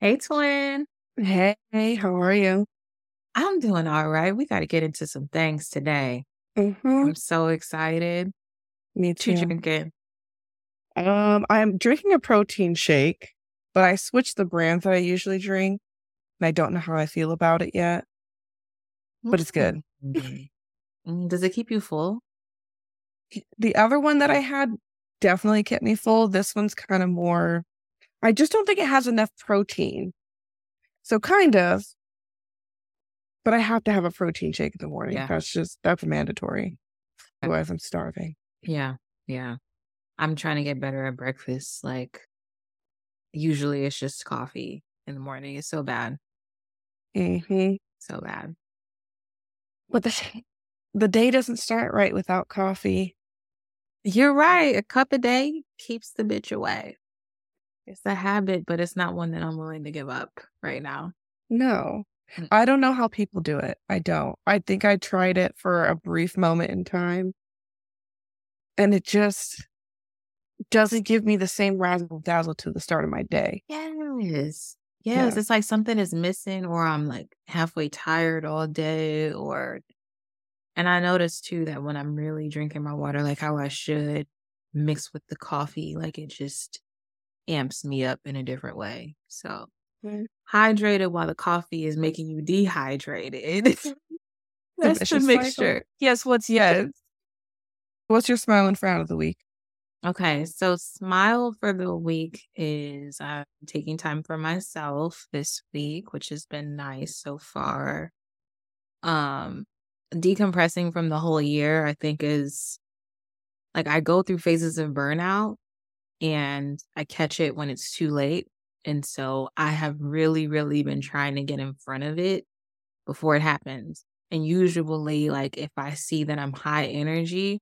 Hey, twin. Hey, how are you? I'm doing all right. We got to get into some things today. Mm-hmm. I'm so excited. Me What you too. drinking? Um, I'm drinking a protein shake, but I switched the brands that I usually drink, and I don't know how I feel about it yet. But it's good. Mm. Mm, Does it keep you full? The other one that I had definitely kept me full. This one's kind of more. I just don't think it has enough protein. So kind of, but I have to have a protein shake in the morning. Yeah. That's just that's mandatory. Otherwise, I'm starving. Yeah, yeah. I'm trying to get better at breakfast. Like, usually it's just coffee in the morning. It's so bad. Mm-hmm. So bad. But the the day doesn't start right without coffee. You're right. A cup a day keeps the bitch away. It's a habit, but it's not one that I'm willing to give up right now. No. Mm. I don't know how people do it. I don't. I think I tried it for a brief moment in time and it just doesn't give me the same razzle dazzle to the start of my day. Yes. Yes. Yeah. It's like something is missing, or I'm like halfway tired all day, or, and I notice too that when I'm really drinking my water like how I should, mixed with the coffee, like it just amps me up in a different way. So, Mm. hydrated while the coffee is making you dehydrated. A That's the vicious cycle. mixture. Yes, what's yes. What's your smile and frown of the week? Okay, so smile for the week is I'm taking time for myself this week, which has been nice so far. Um, decompressing from the whole year, I think is like I go through phases of burnout and I catch it when it's too late. And so I have really, really been trying to get in front of it before it happens. And usually, like, if I see that I'm high energy,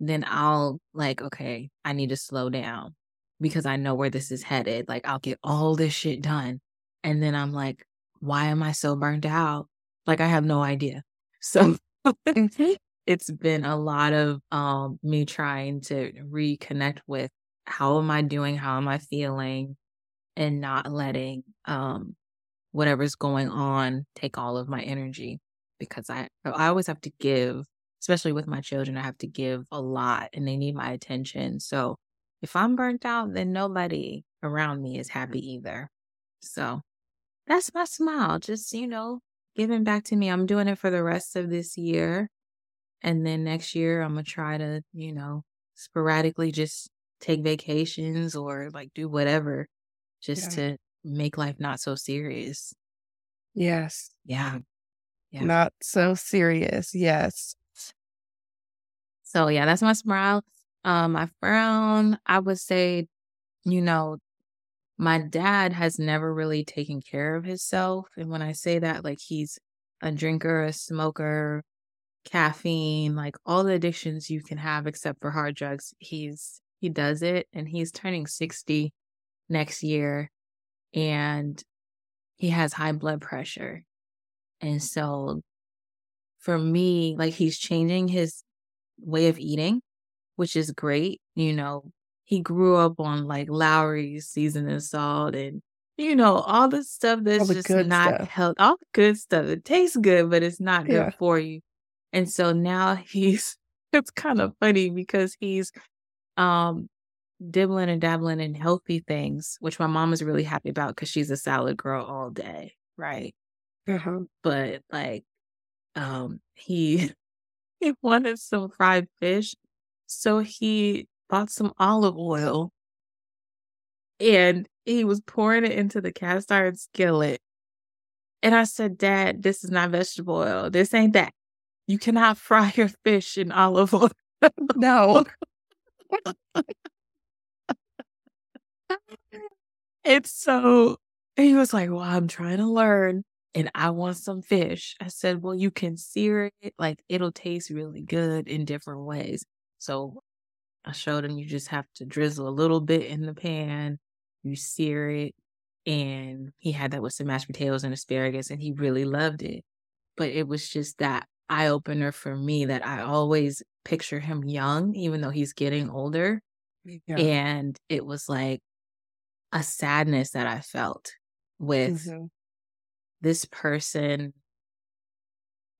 then I'll, like, okay, I need to slow down because I know where this is headed. Like, I'll get all this shit done. And then I'm like, why am I so burnt out? Like, I have no idea. So Mhm. it's been a lot of um me trying to reconnect with how am I doing? How am I feeling? And not letting um whatever's going on take all of my energy because I I always have to give, especially with my children, I have to give a lot and they need my attention. So if I'm burnt out, then nobody around me is happy either. So that's my smile. Just, you know, giving back to me. I'm doing it for the rest of this year. And then next year, I'm going to try to, you know, sporadically just take vacations or like do whatever just Yeah. to make life not so serious. Yes. Yeah. Yeah. Not so serious. Yes. So yeah, that's my smile. Um, my frown, I would say, you know, my dad has never really taken care of himself. And when I say that, like he's a drinker, a smoker, caffeine, like all the addictions you can have except for hard drugs, he's he does it and he's turning 60 next year and he has high blood pressure. And so for me, like he's changing his way of eating, which is great. You know, he grew up on like Lawry's seasoning salt and you know, all the stuff that's the just good not stuff. health all the good stuff. It tastes good, but it's not good Yeah. for you. And so now he's it's kind of funny because he's um dibbling and dabbling in healthy things, which my mom is really happy about because she's a salad girl all day, right? Uh-huh. But like um he he wanted some fried fish. So he bought some olive oil and he was pouring it into the cast iron skillet. And I said, Dad, this is not vegetable oil. This ain't that. You cannot fry your fish in olive oil. No. And so he was like, Well, I'm trying to learn and I want some fish. I said, Well, you can sear it. Like it'll taste really good in different ways. So I showed him you just have to drizzle a little bit in the pan, you sear it. And he had that with some mashed potatoes and asparagus, and he really loved it. But it was just that eye opener for me that I always picture him young, even though he's getting older. Yeah. And it was like a sadness that I felt with mm-hmm. this person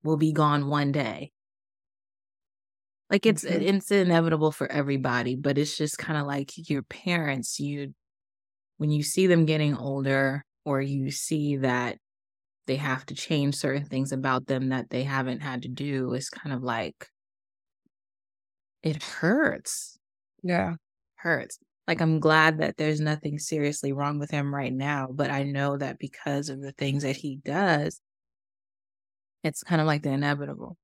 will be gone one day. Like it's mm-hmm. it's inevitable for everybody, but it's just kind of like your parents, you when you see them getting older or you see that they have to change certain things about them that they haven't had to do, it's kind of like it hurts. Yeah. Hurts. Like I'm glad that there's nothing seriously wrong with him right now, but I know that because of the things that he does, it's kind of like the inevitable.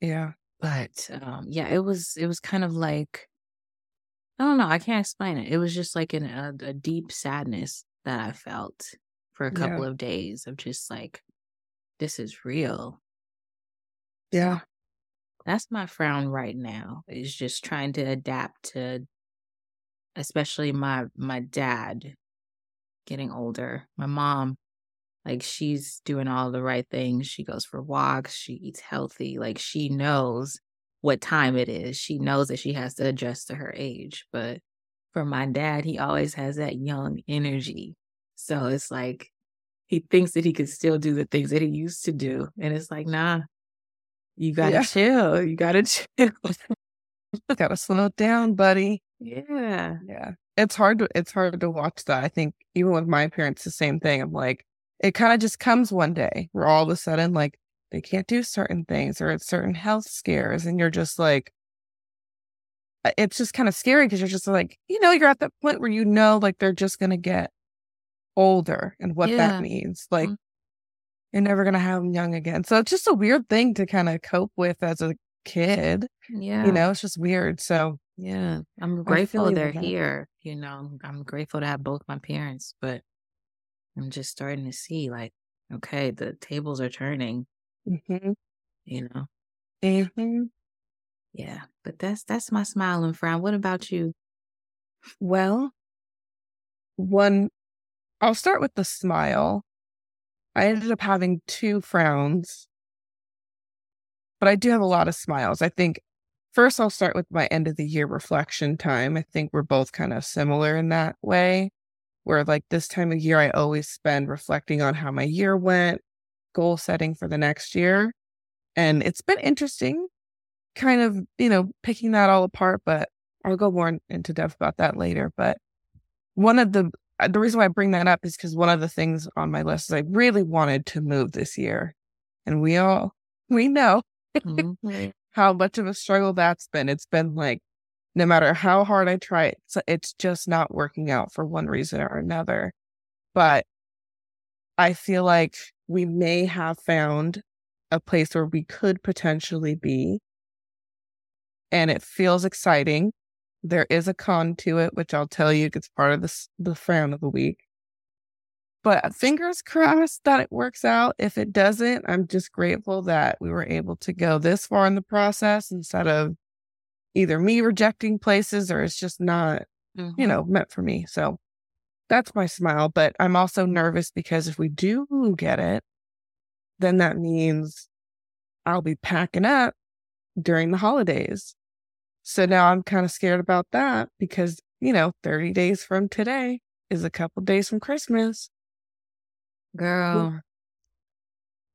Yeah. But um yeah, it was it was kind of like I don't know, I can't explain it. It was just like in a, a deep sadness that I felt for a couple yeah. of days of just like this is real. Yeah. That's my frown right now. Is just trying to adapt to especially my my dad getting older. My mom like she's doing all the right things. She goes for walks, she eats healthy. Like she knows what time it is. She knows that she has to adjust to her age. But for my dad, he always has that young energy. So it's like he thinks that he can still do the things that he used to do. And it's like, nah, you gotta yeah. chill. You gotta chill. gotta slow down, buddy. Yeah. Yeah. It's hard to it's hard to watch that. I think even with my parents, the same thing. I'm like, it kind of just comes one day where all of a sudden, like, they can't do certain things or it's certain health scares. And you're just like, uh, it's just kind of scary because you're just like, you know, you're at that point where you know, like, they're just going to get older and what yeah. that means. Like, mm-hmm. you're never going to have them young again. So it's just a weird thing to kind of cope with as a kid. Yeah. You know, it's just weird. So, yeah, I'm grateful they're here. You know, I'm grateful to have both my parents, but I'm just starting to see like, okay, the tables are turning. Mm-hmm. You know. Mm-hmm. Yeah, but that's that's my smiling frown. What about you? Well, one, I'll start with the smile. I ended up having two frowns, but I do have a lot of smiles. I think first I'll start with my end of the year reflection time. I think we're both kind of similar in that way where like this time of year I always spend reflecting on how my year went, goal setting for the next year. And it's been interesting kind of, you know, picking that all apart, but I'll go more into depth about that later. But one of the the reason why I bring that up is because one of the things on my list is I really wanted to move this year. And we all we know mm-hmm. how much of a struggle that's been. It's been like no matter how hard I try, it's, it's just not working out for one reason or another. But I feel like we may have found a place where we could potentially be. And it feels exciting. There is a con to it, which I'll tell you it's part of the, the frown of the week. But fingers crossed that it works out. If it doesn't, I'm just grateful that we were able to go this far in the process instead of either me rejecting places or it's just not, mm-hmm. you know, meant for me. So that's my smile. But I'm also nervous because if we do get it, then that means I'll be packing up during the holidays. So now I'm kind of scared about that because, you know, 30 days from today is a couple days from Christmas. Girl.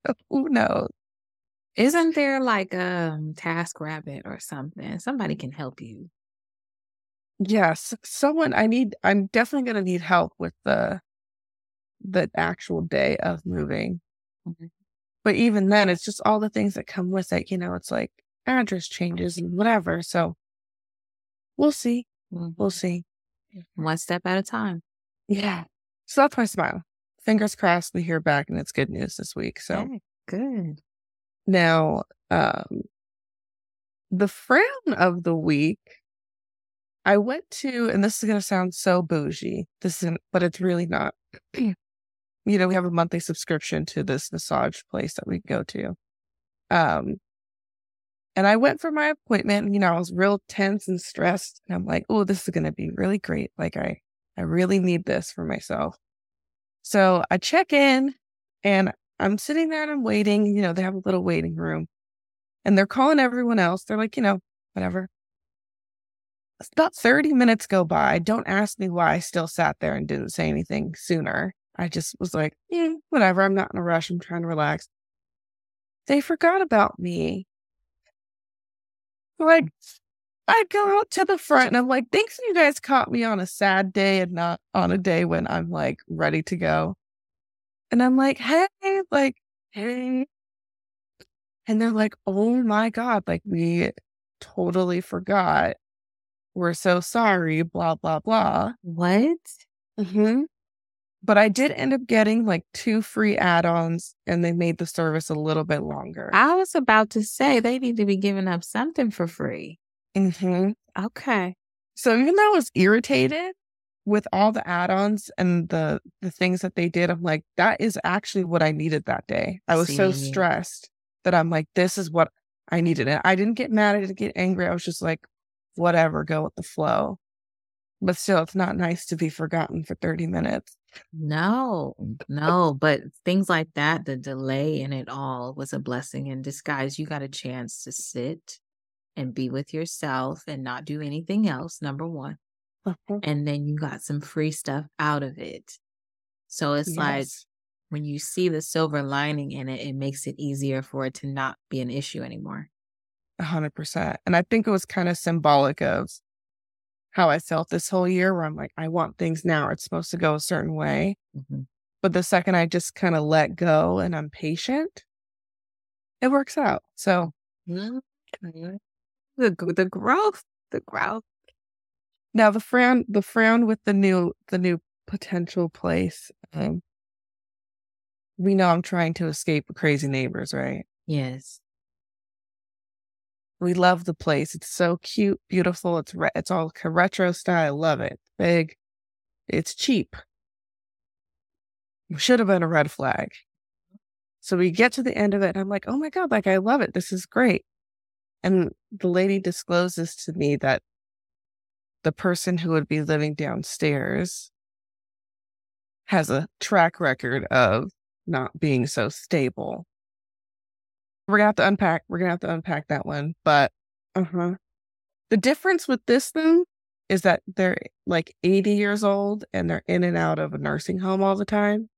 Who knows? Isn't there like a um, Task Rabbit or something? Somebody can help you. Yes, someone I need I'm definitely going to need help with the the actual day of moving. Mm-hmm. But even then it's just all the things that come with it, you know, it's like address changes and whatever. So we'll see. Mm-hmm. We'll see. One step at a time. Yeah. So that's my smile. Fingers crossed we hear back and it's good news this week. So okay, good. Now, um, the frown of the week, I went to, and this is going to sound so bougie. This isn't, but it's really not. you know, we have a monthly subscription to this massage place that we go to. Um, and I went for my appointment. You know, I was real tense and stressed. And I'm like, oh, this is going to be really great. Like, I, I really need this for myself. So I check in and I'm sitting there and I'm waiting. You know, they have a little waiting room and they're calling everyone else. They're like, you know, whatever. It's About 30 minutes go by. Don't ask me why I still sat there and didn't say anything sooner. I just was like, yeah, whatever. I'm not in a rush. I'm trying to relax. They forgot about me. Like, I'd go out to the front and I'm like, thanks you guys caught me on a sad day and not on a day when I'm like ready to go. And I'm like, hey, like, hey. And they're like, oh my God, like we totally forgot. We're so sorry, blah, blah, blah. What? Mm-hmm. But I did end up getting like two free add ons and they made the service a little bit longer. I was about to say they need to be giving up something for free. Mm-hmm. Okay. So even though I was irritated with all the add-ons and the the things that they did, I'm like, that is actually what I needed that day. I was so stressed that I'm like, this is what I needed. And I didn't get mad, I didn't get angry. I was just like, whatever, go with the flow. But still, it's not nice to be forgotten for 30 minutes. No, no, but things like that, the delay in it all was a blessing in disguise. You got a chance to sit and be with yourself and not do anything else, number one. Mm-hmm. And then you got some free stuff out of it. So it's like when you see the silver lining in it, it makes it easier for it to not be an issue anymore. A hundred percent. And I think it was kind of symbolic of how I felt this whole year where I'm like, I want things now. It's supposed to go a certain way. Mhm. But the second I just kind of let go and I'm patient, it works out. So Okay. The the growth, the growth. now the frown the frown with the new the new potential place. Um we know I'm trying to escape crazy neighbors, right? Yes. We love the place. It's so cute, beautiful. It's re- it's all retro style. Love it. Big. It's cheap. Should have been a red flag. So we get to the end of it, and I'm like, oh my god, like I love it. This is great. And the lady discloses to me that the person who would be living downstairs has a track record of not being so stable. We're gonna have to unpack. We're gonna have to unpack that one. But uh huh. The difference with this though is that they're like 80 years old and they're in and out of a nursing home all the time.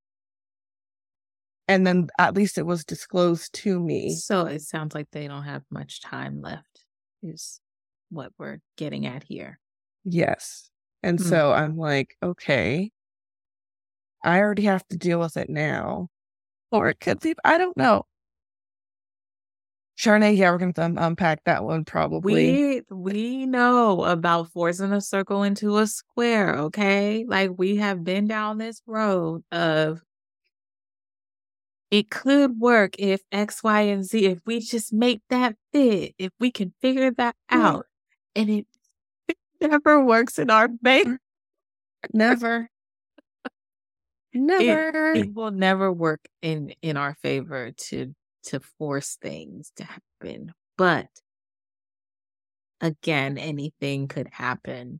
And then at least it was disclosed to me. So it sounds like they don't have much time left, is what we're getting at here. Yes. And Mm. so I'm like, okay, I already have to deal with it now. Or it could be, I don't know. Charnay, yeah, we're going to unpack that one probably. We we know about forcing a circle into a square, okay? Like we have been down this road of it could work if X, Y, and Z, if we just make that fit, if we can figure that out. And it, it never works in our favor. Never. Never. It will never work in in our favor to to force things to happen. But again, anything could happen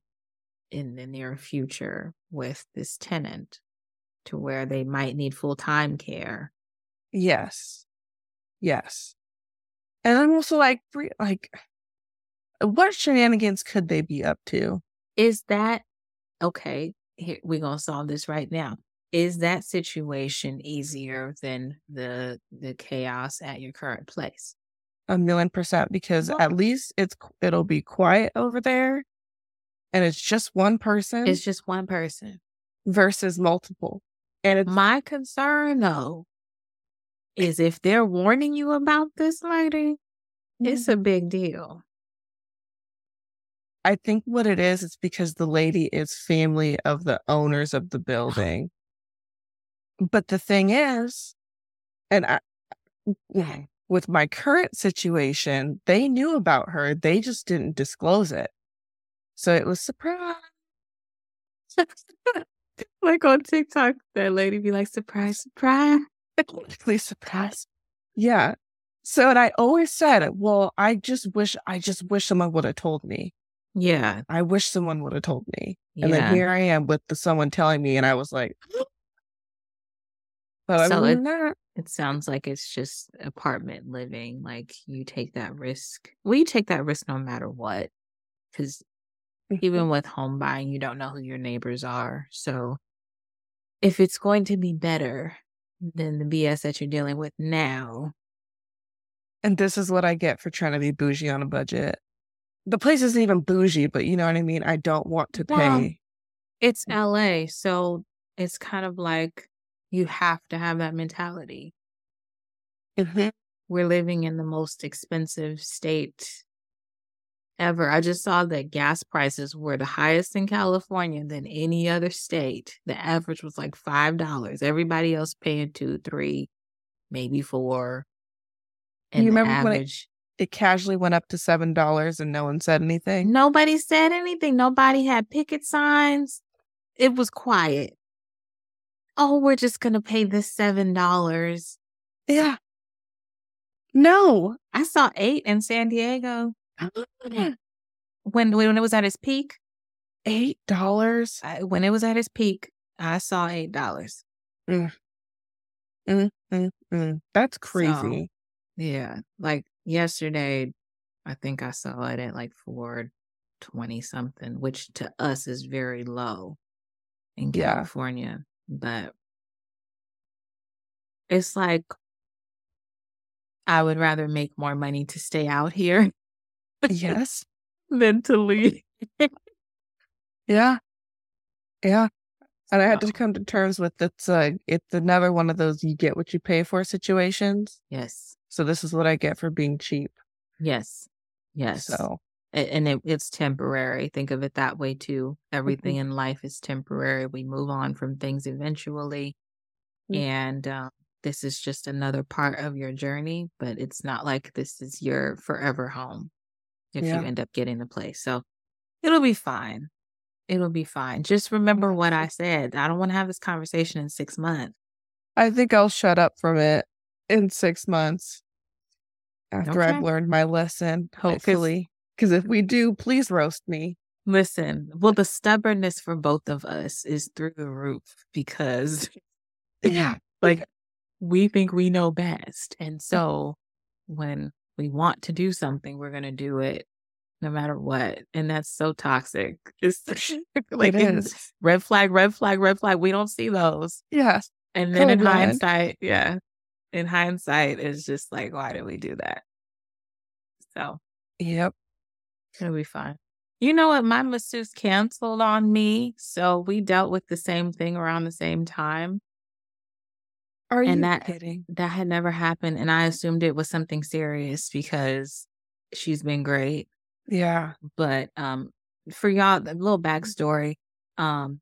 in the near future with this tenant to where they might need full-time care. yes. Yes. And I'm also like, like, what shenanigans could they be up to? Is that okay? Here we're gonna solve this right now. Is that situation easier than the the chaos at your current place? A million percent, because Well- at least it's it'll be quiet over there, and it's just one person It's just one person. versus multiple. And it's My concern though is if they're warning you about this lady, it's mm-hmm. a big deal. I think what it is, it's because the lady is family of the owners of the building. But the thing is, and I, with my current situation, they knew about her. They just didn't disclose it. So it was surprise. like on TikTok, that lady be like, surprise, surprise. Please surprise. Yeah. So, and I always said, well, I just wish, I just wish someone would have told me. Yeah. I wish someone would have told me. And yeah. then here I am with the someone telling me, and I was like, but So it- that, It sounds like it's just apartment living. Like you take that risk. Well, you take that risk no matter what. Because mm-hmm. even with home buying, you don't know who your neighbors are. So if it's going to be better than the BS that you're dealing with now. And this is what I get for trying to be bougie on a budget. The place isn't even bougie, but you know what I mean? I don't want to Well, pay. It's mm. LA, so it's kind of like you have to have that mentality. Mhm. We're living in the most expensive state ever. I just saw that gas prices were the highest in California than any other state. The average was like five dollars. Everybody else paying two, three, maybe four. And You remember when it, it casually went up to $7 and no one said anything? nobody said anything. Nobody had picket signs. It was quiet. Oh, we're just gonna pay this seven dollars. Yeah. No. I saw eight in San Diego when when it was at its peak. Eight dollars. When it was at its peak, I saw eight dollars. Mm, mm, mm. That's So crazy. yeah, like yesterday, I think I saw it at like four twenty something, which to us is very low in. California. But it's like I would rather make more money to stay out here Yes. than to leave. Yeah. Yeah. And I had to come to terms with it's uh it's another one of those you get what you pay for situations. yes, So this is what I get for being cheap. yes, yes. So and it, it's temporary. Think of it that way too. Everything mhm. in life is temporary. We move on from things eventually, Mm. and uh, this is just another part of your journey. But it's not like this is your forever home if you end up getting the place. So it'll be fine. It'll be fine. Just remember what I said. I don't want to have this conversation in six months. I think I'll shut up from it in six months after I've learned my lesson, hopefully. Because if we do, please roast me. listen, well, the stubbornness for both of us is through the roof because Yeah. like we think we know best. And so when we want to do something, we're going to do it no matter what. And that's so toxic. It's like It red flag, red flag, red flag. We don't see those. Yes. And then in hindsight, yeah, in hindsight, it's just like, why did we do that? So Yep. It'll be fine. You know what? My masseuse canceled on me. So we dealt with the same thing around the same time. Are And you that kidding? that had never happened. And I assumed it was something serious because she's been great. Yeah. But um for y'all, a little backstory. Um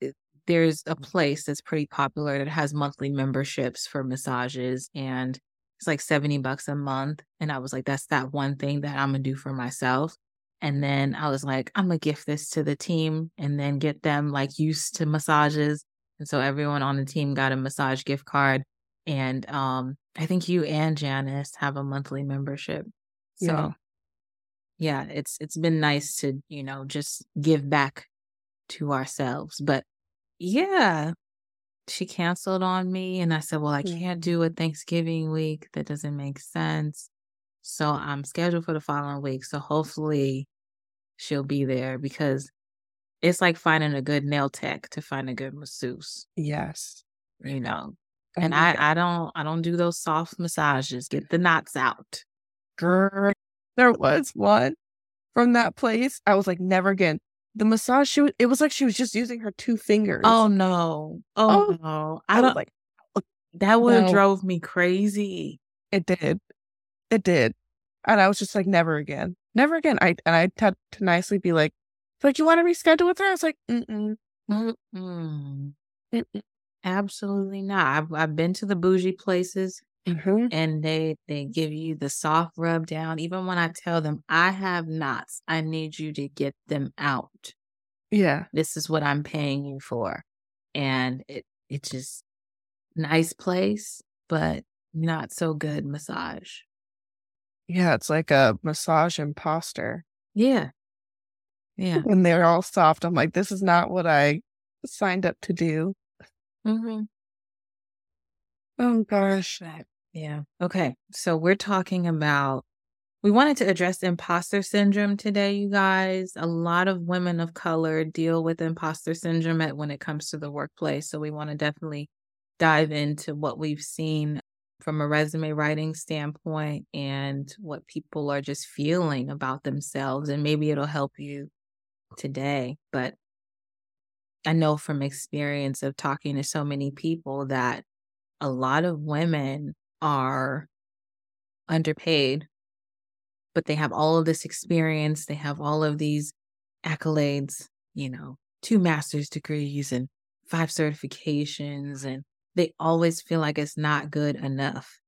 it- there's a place that's pretty popular that has monthly memberships for massages and it's like 70 bucks a month. And I was like, that's that one thing that I'm gonna do for myself. And then I was like, I'm gonna gift this to the team and then get them like used to massages. And so everyone on the team got a massage gift card. And um I think you and Janice have a monthly membership. So Yeah. yeah, it's it's been nice to, you know, just give back to ourselves. But yeah, she canceled on me and I said, "Well, I Mm. can't do a Thanksgiving week. That doesn't make sense." So I'm scheduled for the following week. So hopefully she'll be there because it's like finding a good nail tech to find a good masseuse, Yes. you know. Oh And God. I I don't I don't do those soft massages. Get the knots out. Girl, there was one from that place. I was like, never again. The massage, she was, it was like she was just using her two fingers. Oh no. Oh, Oh, no. I I was don't like, that would have no, drove me crazy. it did. It did. And I was just like, never again. Never again. I and I had to nicely be like, like, you want to reschedule with her? I was like, mm-mm, Mm-mm. mm-mm. Absolutely not. I've I've been to the bougie places Mm-hmm. and they they give you the soft rub down. Even when I tell them I have knots, I need you to get them out. Yeah. This is what I'm paying you for. And it it's just nice place, but not so good massage. Yeah. It's like a massage imposter. Yeah. Yeah. When they're all soft, I'm like, this is not what I signed up to do. Mm-hmm. Oh gosh. Yeah. Okay. So we're talking about we wanted to address imposter syndrome today, you guys. A lot of women of color deal with imposter syndrome at, when it comes to the workplace. So we want to definitely dive into what we've seen from a resume writing standpoint and what people are just feeling about themselves. And maybe it'll help you today. But I know from experience of talking to so many people that a lot of women are underpaid but they have all of this experience. They have all of these accolades, you know, two master's degrees and five certifications. And they always feel like it's not good enough.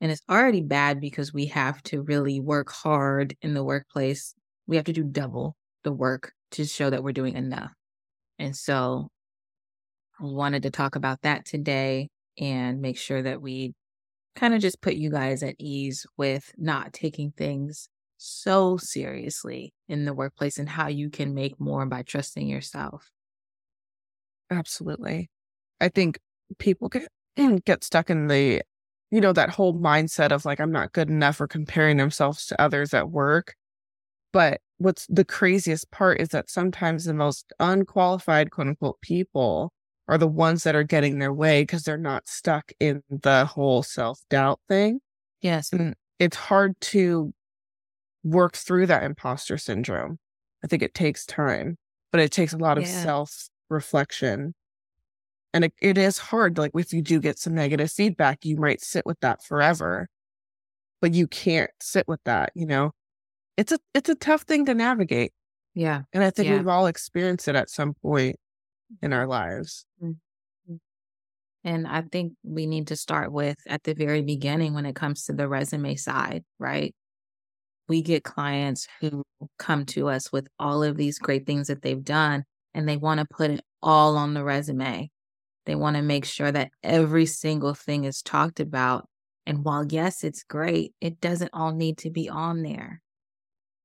And it's already bad because we have to really work hard in the workplace. We have to do double the work to show that we're doing enough. And so I wanted to talk about that today and make sure that we kind of just put you guys at ease with not taking things so seriously in the workplace and how you can make more by trusting yourself. Absolutely. I think people get get stuck in the you know that whole mindset of like I'm not good enough or comparing themselves to others at work. But what's the craziest part is that sometimes the most unqualified quote unquote people are the ones that are getting their way because they're not stuck in the whole self doubt thing. Yes. And it's hard to work through that imposter syndrome. I think it takes time, but it takes a lot of yeah. self reflection. And it, it is hard. Like if you do get some negative feedback, you might sit with that forever, but you can't sit with that, you know? It's a it's a tough thing to navigate. Yeah. And I think yeah. we've all experienced it at some point in our lives. Mm-hmm. And I think we need to start with at the very beginning when it comes to the resume side, right? We get clients who come to us with all of these great things that they've done and they want to put it all on the resume. They want to make sure that every single thing is talked about. And while, yes, it's great, it doesn't all need to be on there.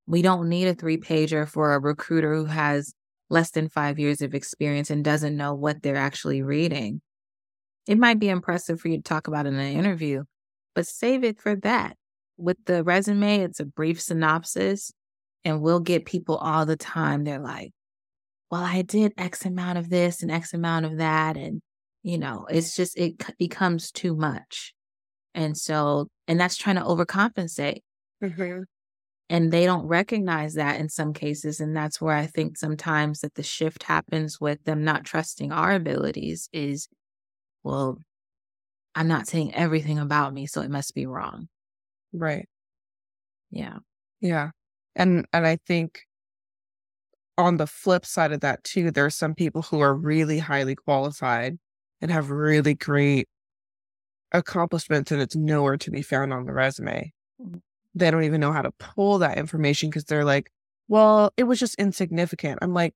We don't need a three pager for a recruiter who has less than five years of experience and doesn't know what they're actually reading. It might be impressive for you to talk about in an interview, but save it for that. With the resume, it's a brief synopsis, and we'll get people all the time. They're like, well, I did X amount of this and X amount of that. And, you know, it's just, it becomes too much. And so, and that's trying to overcompensate. Mm-hmm and they don't recognize that in some cases and that's where i think sometimes that the shift happens with them not trusting our abilities is well i'm not saying everything about me so it must be wrong. Right. Yeah. Yeah and and i think on the flip side of that too there's some people who are really highly qualified and have really great accomplishments and it's nowhere to be found on the resume. Mm they don't even know how to pull that information because they're like, well, it was just insignificant. I'm like,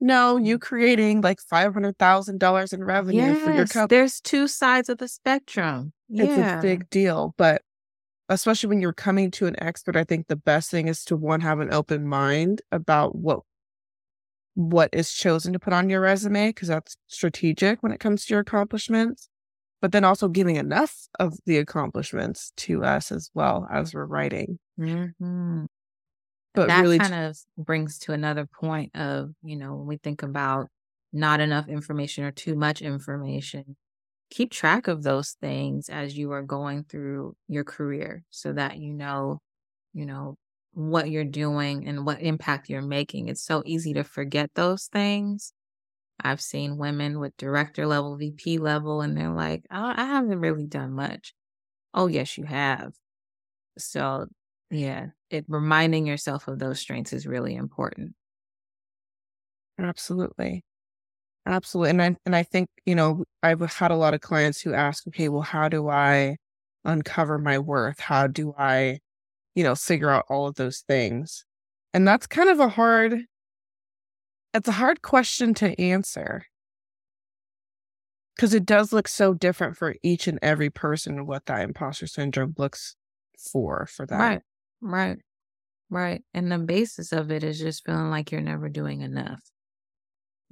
no, you mm. creating like five hundred thousand dollars in revenue yes, for your company. There's two sides of the spectrum. Yeah. It's a big deal, but especially when you're coming to an expert, I think the best thing is to one have an open mind about what what is chosen to put on your resume because that's strategic when it comes to your accomplishments but then also giving enough of the accomplishments to us as well as we're writing. Mm-hmm. But that really kind of brings to another point of, you know, when we think about not enough information or too much information, keep track of those things as you are going through your career so that you know, you know, what you're doing and what impact you're making. It's so easy to forget those things I've seen women with director level, VP level, and they're like, oh, I haven't really done much. Oh, yes, you have. So, yeah, it reminding yourself of those strengths is really important. Absolutely. Absolutely. And I and I think, you know, I've had a lot of clients who ask, okay, well, how do I uncover my worth? How do I, you know, figure out all of those things? And that's kind of a hard it's a hard question to answer because it does look so different for each and every person what that imposter syndrome looks for for that. Right. Right. Right. And the basis of it is just feeling like you're never doing enough.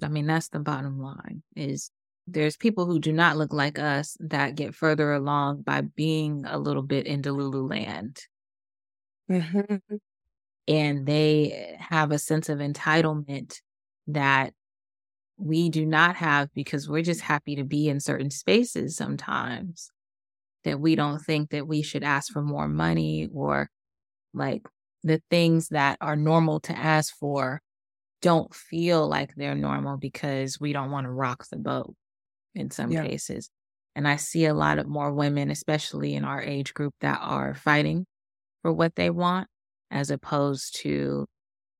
I mean, that's the bottom line is there's people who do not look like us that get further along by being a little bit in Delulu land. Mm-hmm. And they have a sense of entitlement that we do not have because we're just happy to be in certain spaces sometimes that we don't think that we should ask for more money or like the things that are normal to ask for don't feel like they're normal because we don't want to rock the boat in some Yeah. cases. And I see a lot of more women, especially in our age group, that are fighting for what they want as opposed to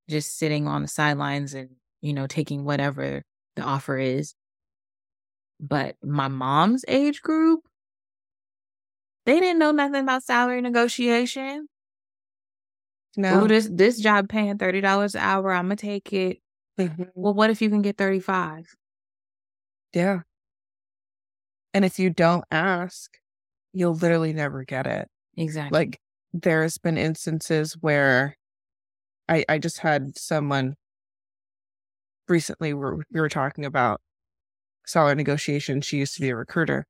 just sitting on the sidelines and, you know, taking whatever the offer is. But my mom's age group, they didn't know nothing about salary negotiation. No. Oh, this this job paying thirty dollars an hour, I'm gonna take it. Mhm. Well, what if you can get thirty five? Yeah. And if you don't ask, you'll literally never get it. Exactly. Like there's been instances where I I just had someone recently where we were talking about salary negotiation. She used to be a recruiter.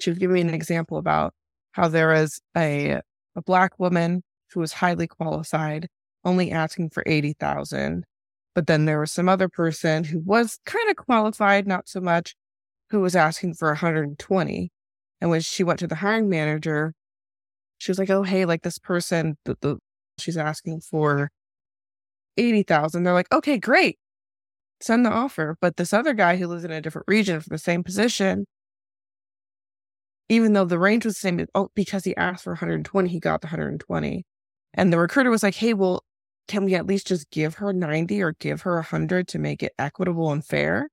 She was giving me an example about how there was a a black woman who was highly qualified, only asking for eighty thousand. But then there was some other person who was kind of qualified, not so much, who was asking for 120. And when she went to the hiring manager, she was like, "Oh, hey, like this person, the, the she's asking for eighty thousand. They're like, "Okay, great, send the offer." But this other guy who lives in a different region for the same position, even though the range was the same, oh, because he asked for 120, he got the 120. And the recruiter was like, "Hey, well, can we at least just give her 90 or give her 100 to make it equitable and fair?"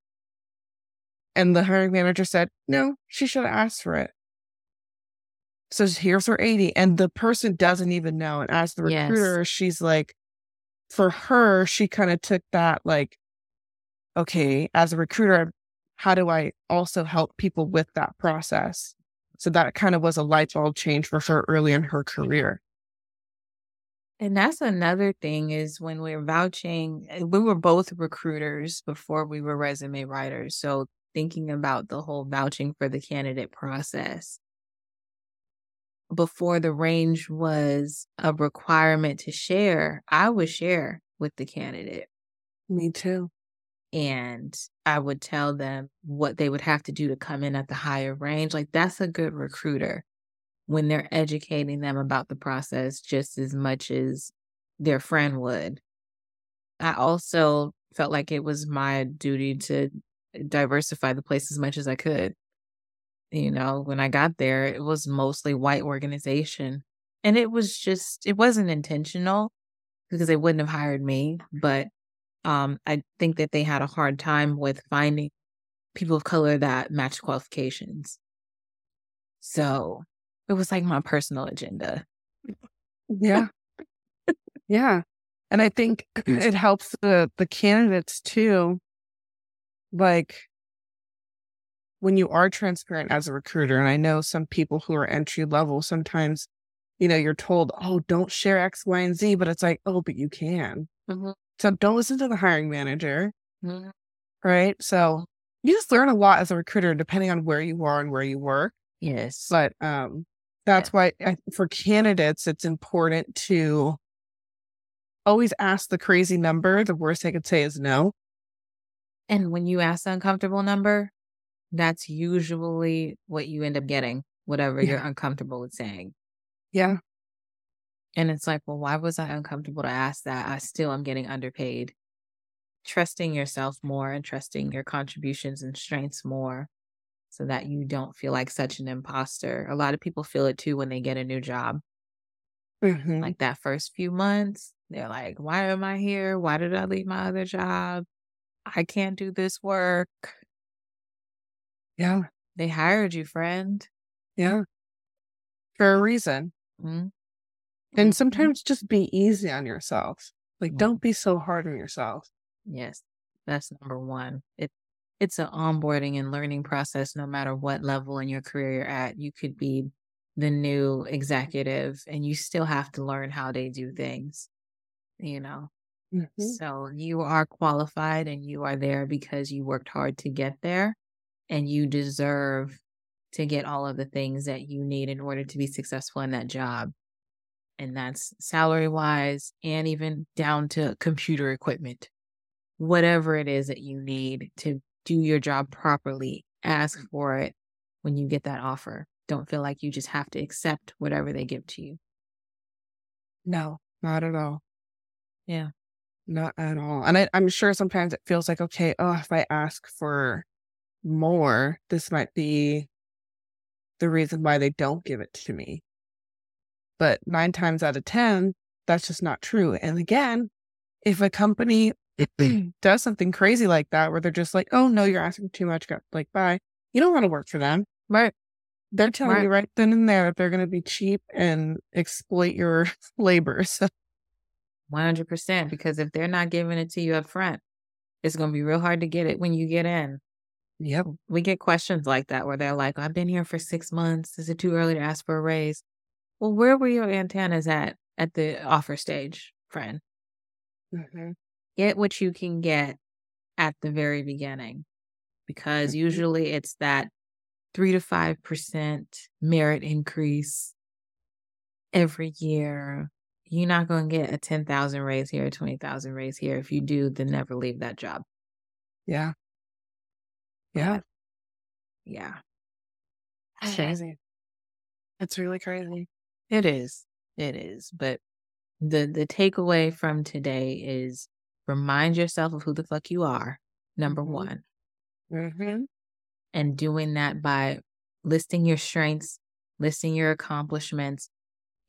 And the hiring manager said, "No, she should have asked for it." So here's her 80. And the person doesn't even know. And as the Yes. recruiter, she's like, for her, she kind of took that like, okay, as a recruiter, how do I also help people with that process? So that kind of was a light bulb change for her early in her career. And that's another thing is when we're vouching, uh, we were both recruiters before we were resume writers. So thinking about the whole vouching for the candidate process. Before the range was a requirement to share, I would share with the candidate Me too. And I would tell them what they would have to do to come in at the higher range. Like that's a good recruiter when they're educating them about the process just as much as their friend would. I also felt like it was my duty to diversify the place as much as I could. You know, when I got there, it was mostly white organization. And it was just it wasn't intentional because they wouldn't have hired me, but um I think that they had a hard time with finding people of color that matched qualifications. So, it was like my personal agenda. Yeah. yeah. And I think it helps the the candidates too. Like when you are transparent as a recruiter, and I know some people who are entry level, sometimes, you know, you're told, oh, don't share X, Y, and Z, but it's like, oh, but you can. Mhm. So don't listen to the hiring manager. Mhm. Right. So you just learn a lot as a recruiter, depending on where you are and where you work. Yes. But um, that's why I, for candidates, it's important to always ask the crazy number. The worst they could say is no. And when you ask the uncomfortable number, that's usually what you end up getting, whatever you're uncomfortable with saying. Yeah. And it's like, well, why was I uncomfortable to ask that? I still am getting underpaid. Trusting yourself more and trusting your contributions and strengths more so that you don't feel like such an imposter. A lot of people feel it too when they get a new job. Mhm. Like that first few months, they're like, why am I here? Why did I leave my other job? I can't do this work. yeah. They hired you, friend. Yeah. For a reason. Mm. And Mhm. sometimes just be easy on yourself. Like, don't be so hard on yourself. Yes, that's number one. It it's an onboarding and learning process no matter what level in your career you're at. You could be the new executive and you still have to learn how they do things. You know. Mhm. So you are qualified and you are there because you worked hard to get there and you deserve to get all of the things that you need in order to be successful in that job. And that's salary wise and even down to computer equipment. Whatever it is that you need to do your job properly, ask mm. for it when you get that offer. Don't feel like you just have to accept whatever they give to you. No, not at all. Yeah. Not at all. And I, I'm sure sometimes it feels like, okay, oh, if I ask for more, this might be the reason why they don't give it to me. But nine times out of 10, that's just not true. And again, if a company does something crazy like that, where they're just like, oh, no, you're asking too much, like, bye, you don't want to work for them. Right. They're telling Right. you right then and there that they're going to be cheap and exploit your labor. So, 100%. Because if they're not giving it to you up front, it's going to be real hard to get it when you get in. yep. We get questions like that where they're like, I've been here for six months. Is it too early to ask for a raise? Well, where were your antennas at at the offer stage, friend? hmm Get what you can get at the very beginning because Mhm. usually it's that three to 5% merit increase every year. You're not going to get a 10,000 raise here, a 20,000 raise here. If you do, then never leave that job. Yeah. Yeah. Yeah. Crazy. It's really crazy. It is. It is. But the the takeaway from today is remind yourself of who the fuck you are. Number Mhm. one. hmm And doing that by listing your strengths, listing your accomplishments,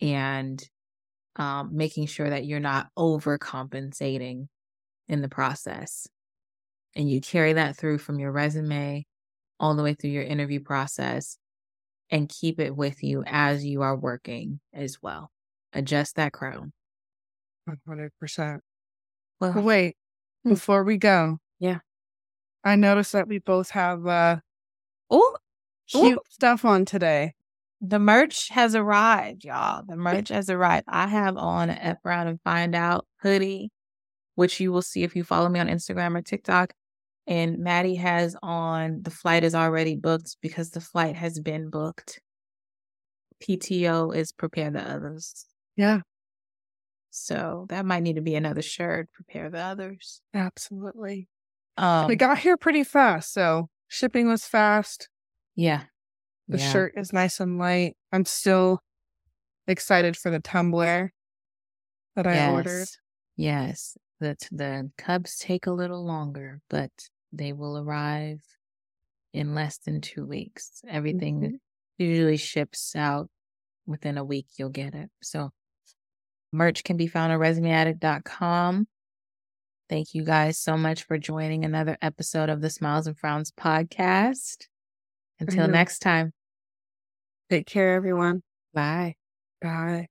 and um, making sure that you're not overcompensating in the process. And you carry that through from your resume all the way through your interview process and keep it with you as you are working as well. Adjust that crown. 100%. Well, But wait, Hmm. before we go. Yeah. I noticed that we both have uh, oh, cute stuff on today. the merch has arrived, y'all. The merch has arrived. I have on an F Brown and Find Out hoodie, which you will see if you follow me on Instagram or TikTok. And Maddy has on the flight is already booked because the flight has been booked. PTO is prepare the others. Yeah, So that might need to be another shirt, prepare the others. absolutely. Um we got here pretty fast, so shipping was fast. yeah. The Yeah. shirt is nice and light. I'm still excited for the tumbler that I ordered. Yes. The the cubs take a little longer, but they will arrive in less than two weeks. Everything Mhm. usually ships out within a week. You'll get it. So merch can be found on resumeaddict.com. Thank you guys so much for joining another episode of the Smiles and Frowns podcast. Until Mhm. next time. Take care, everyone. Bye. Bye.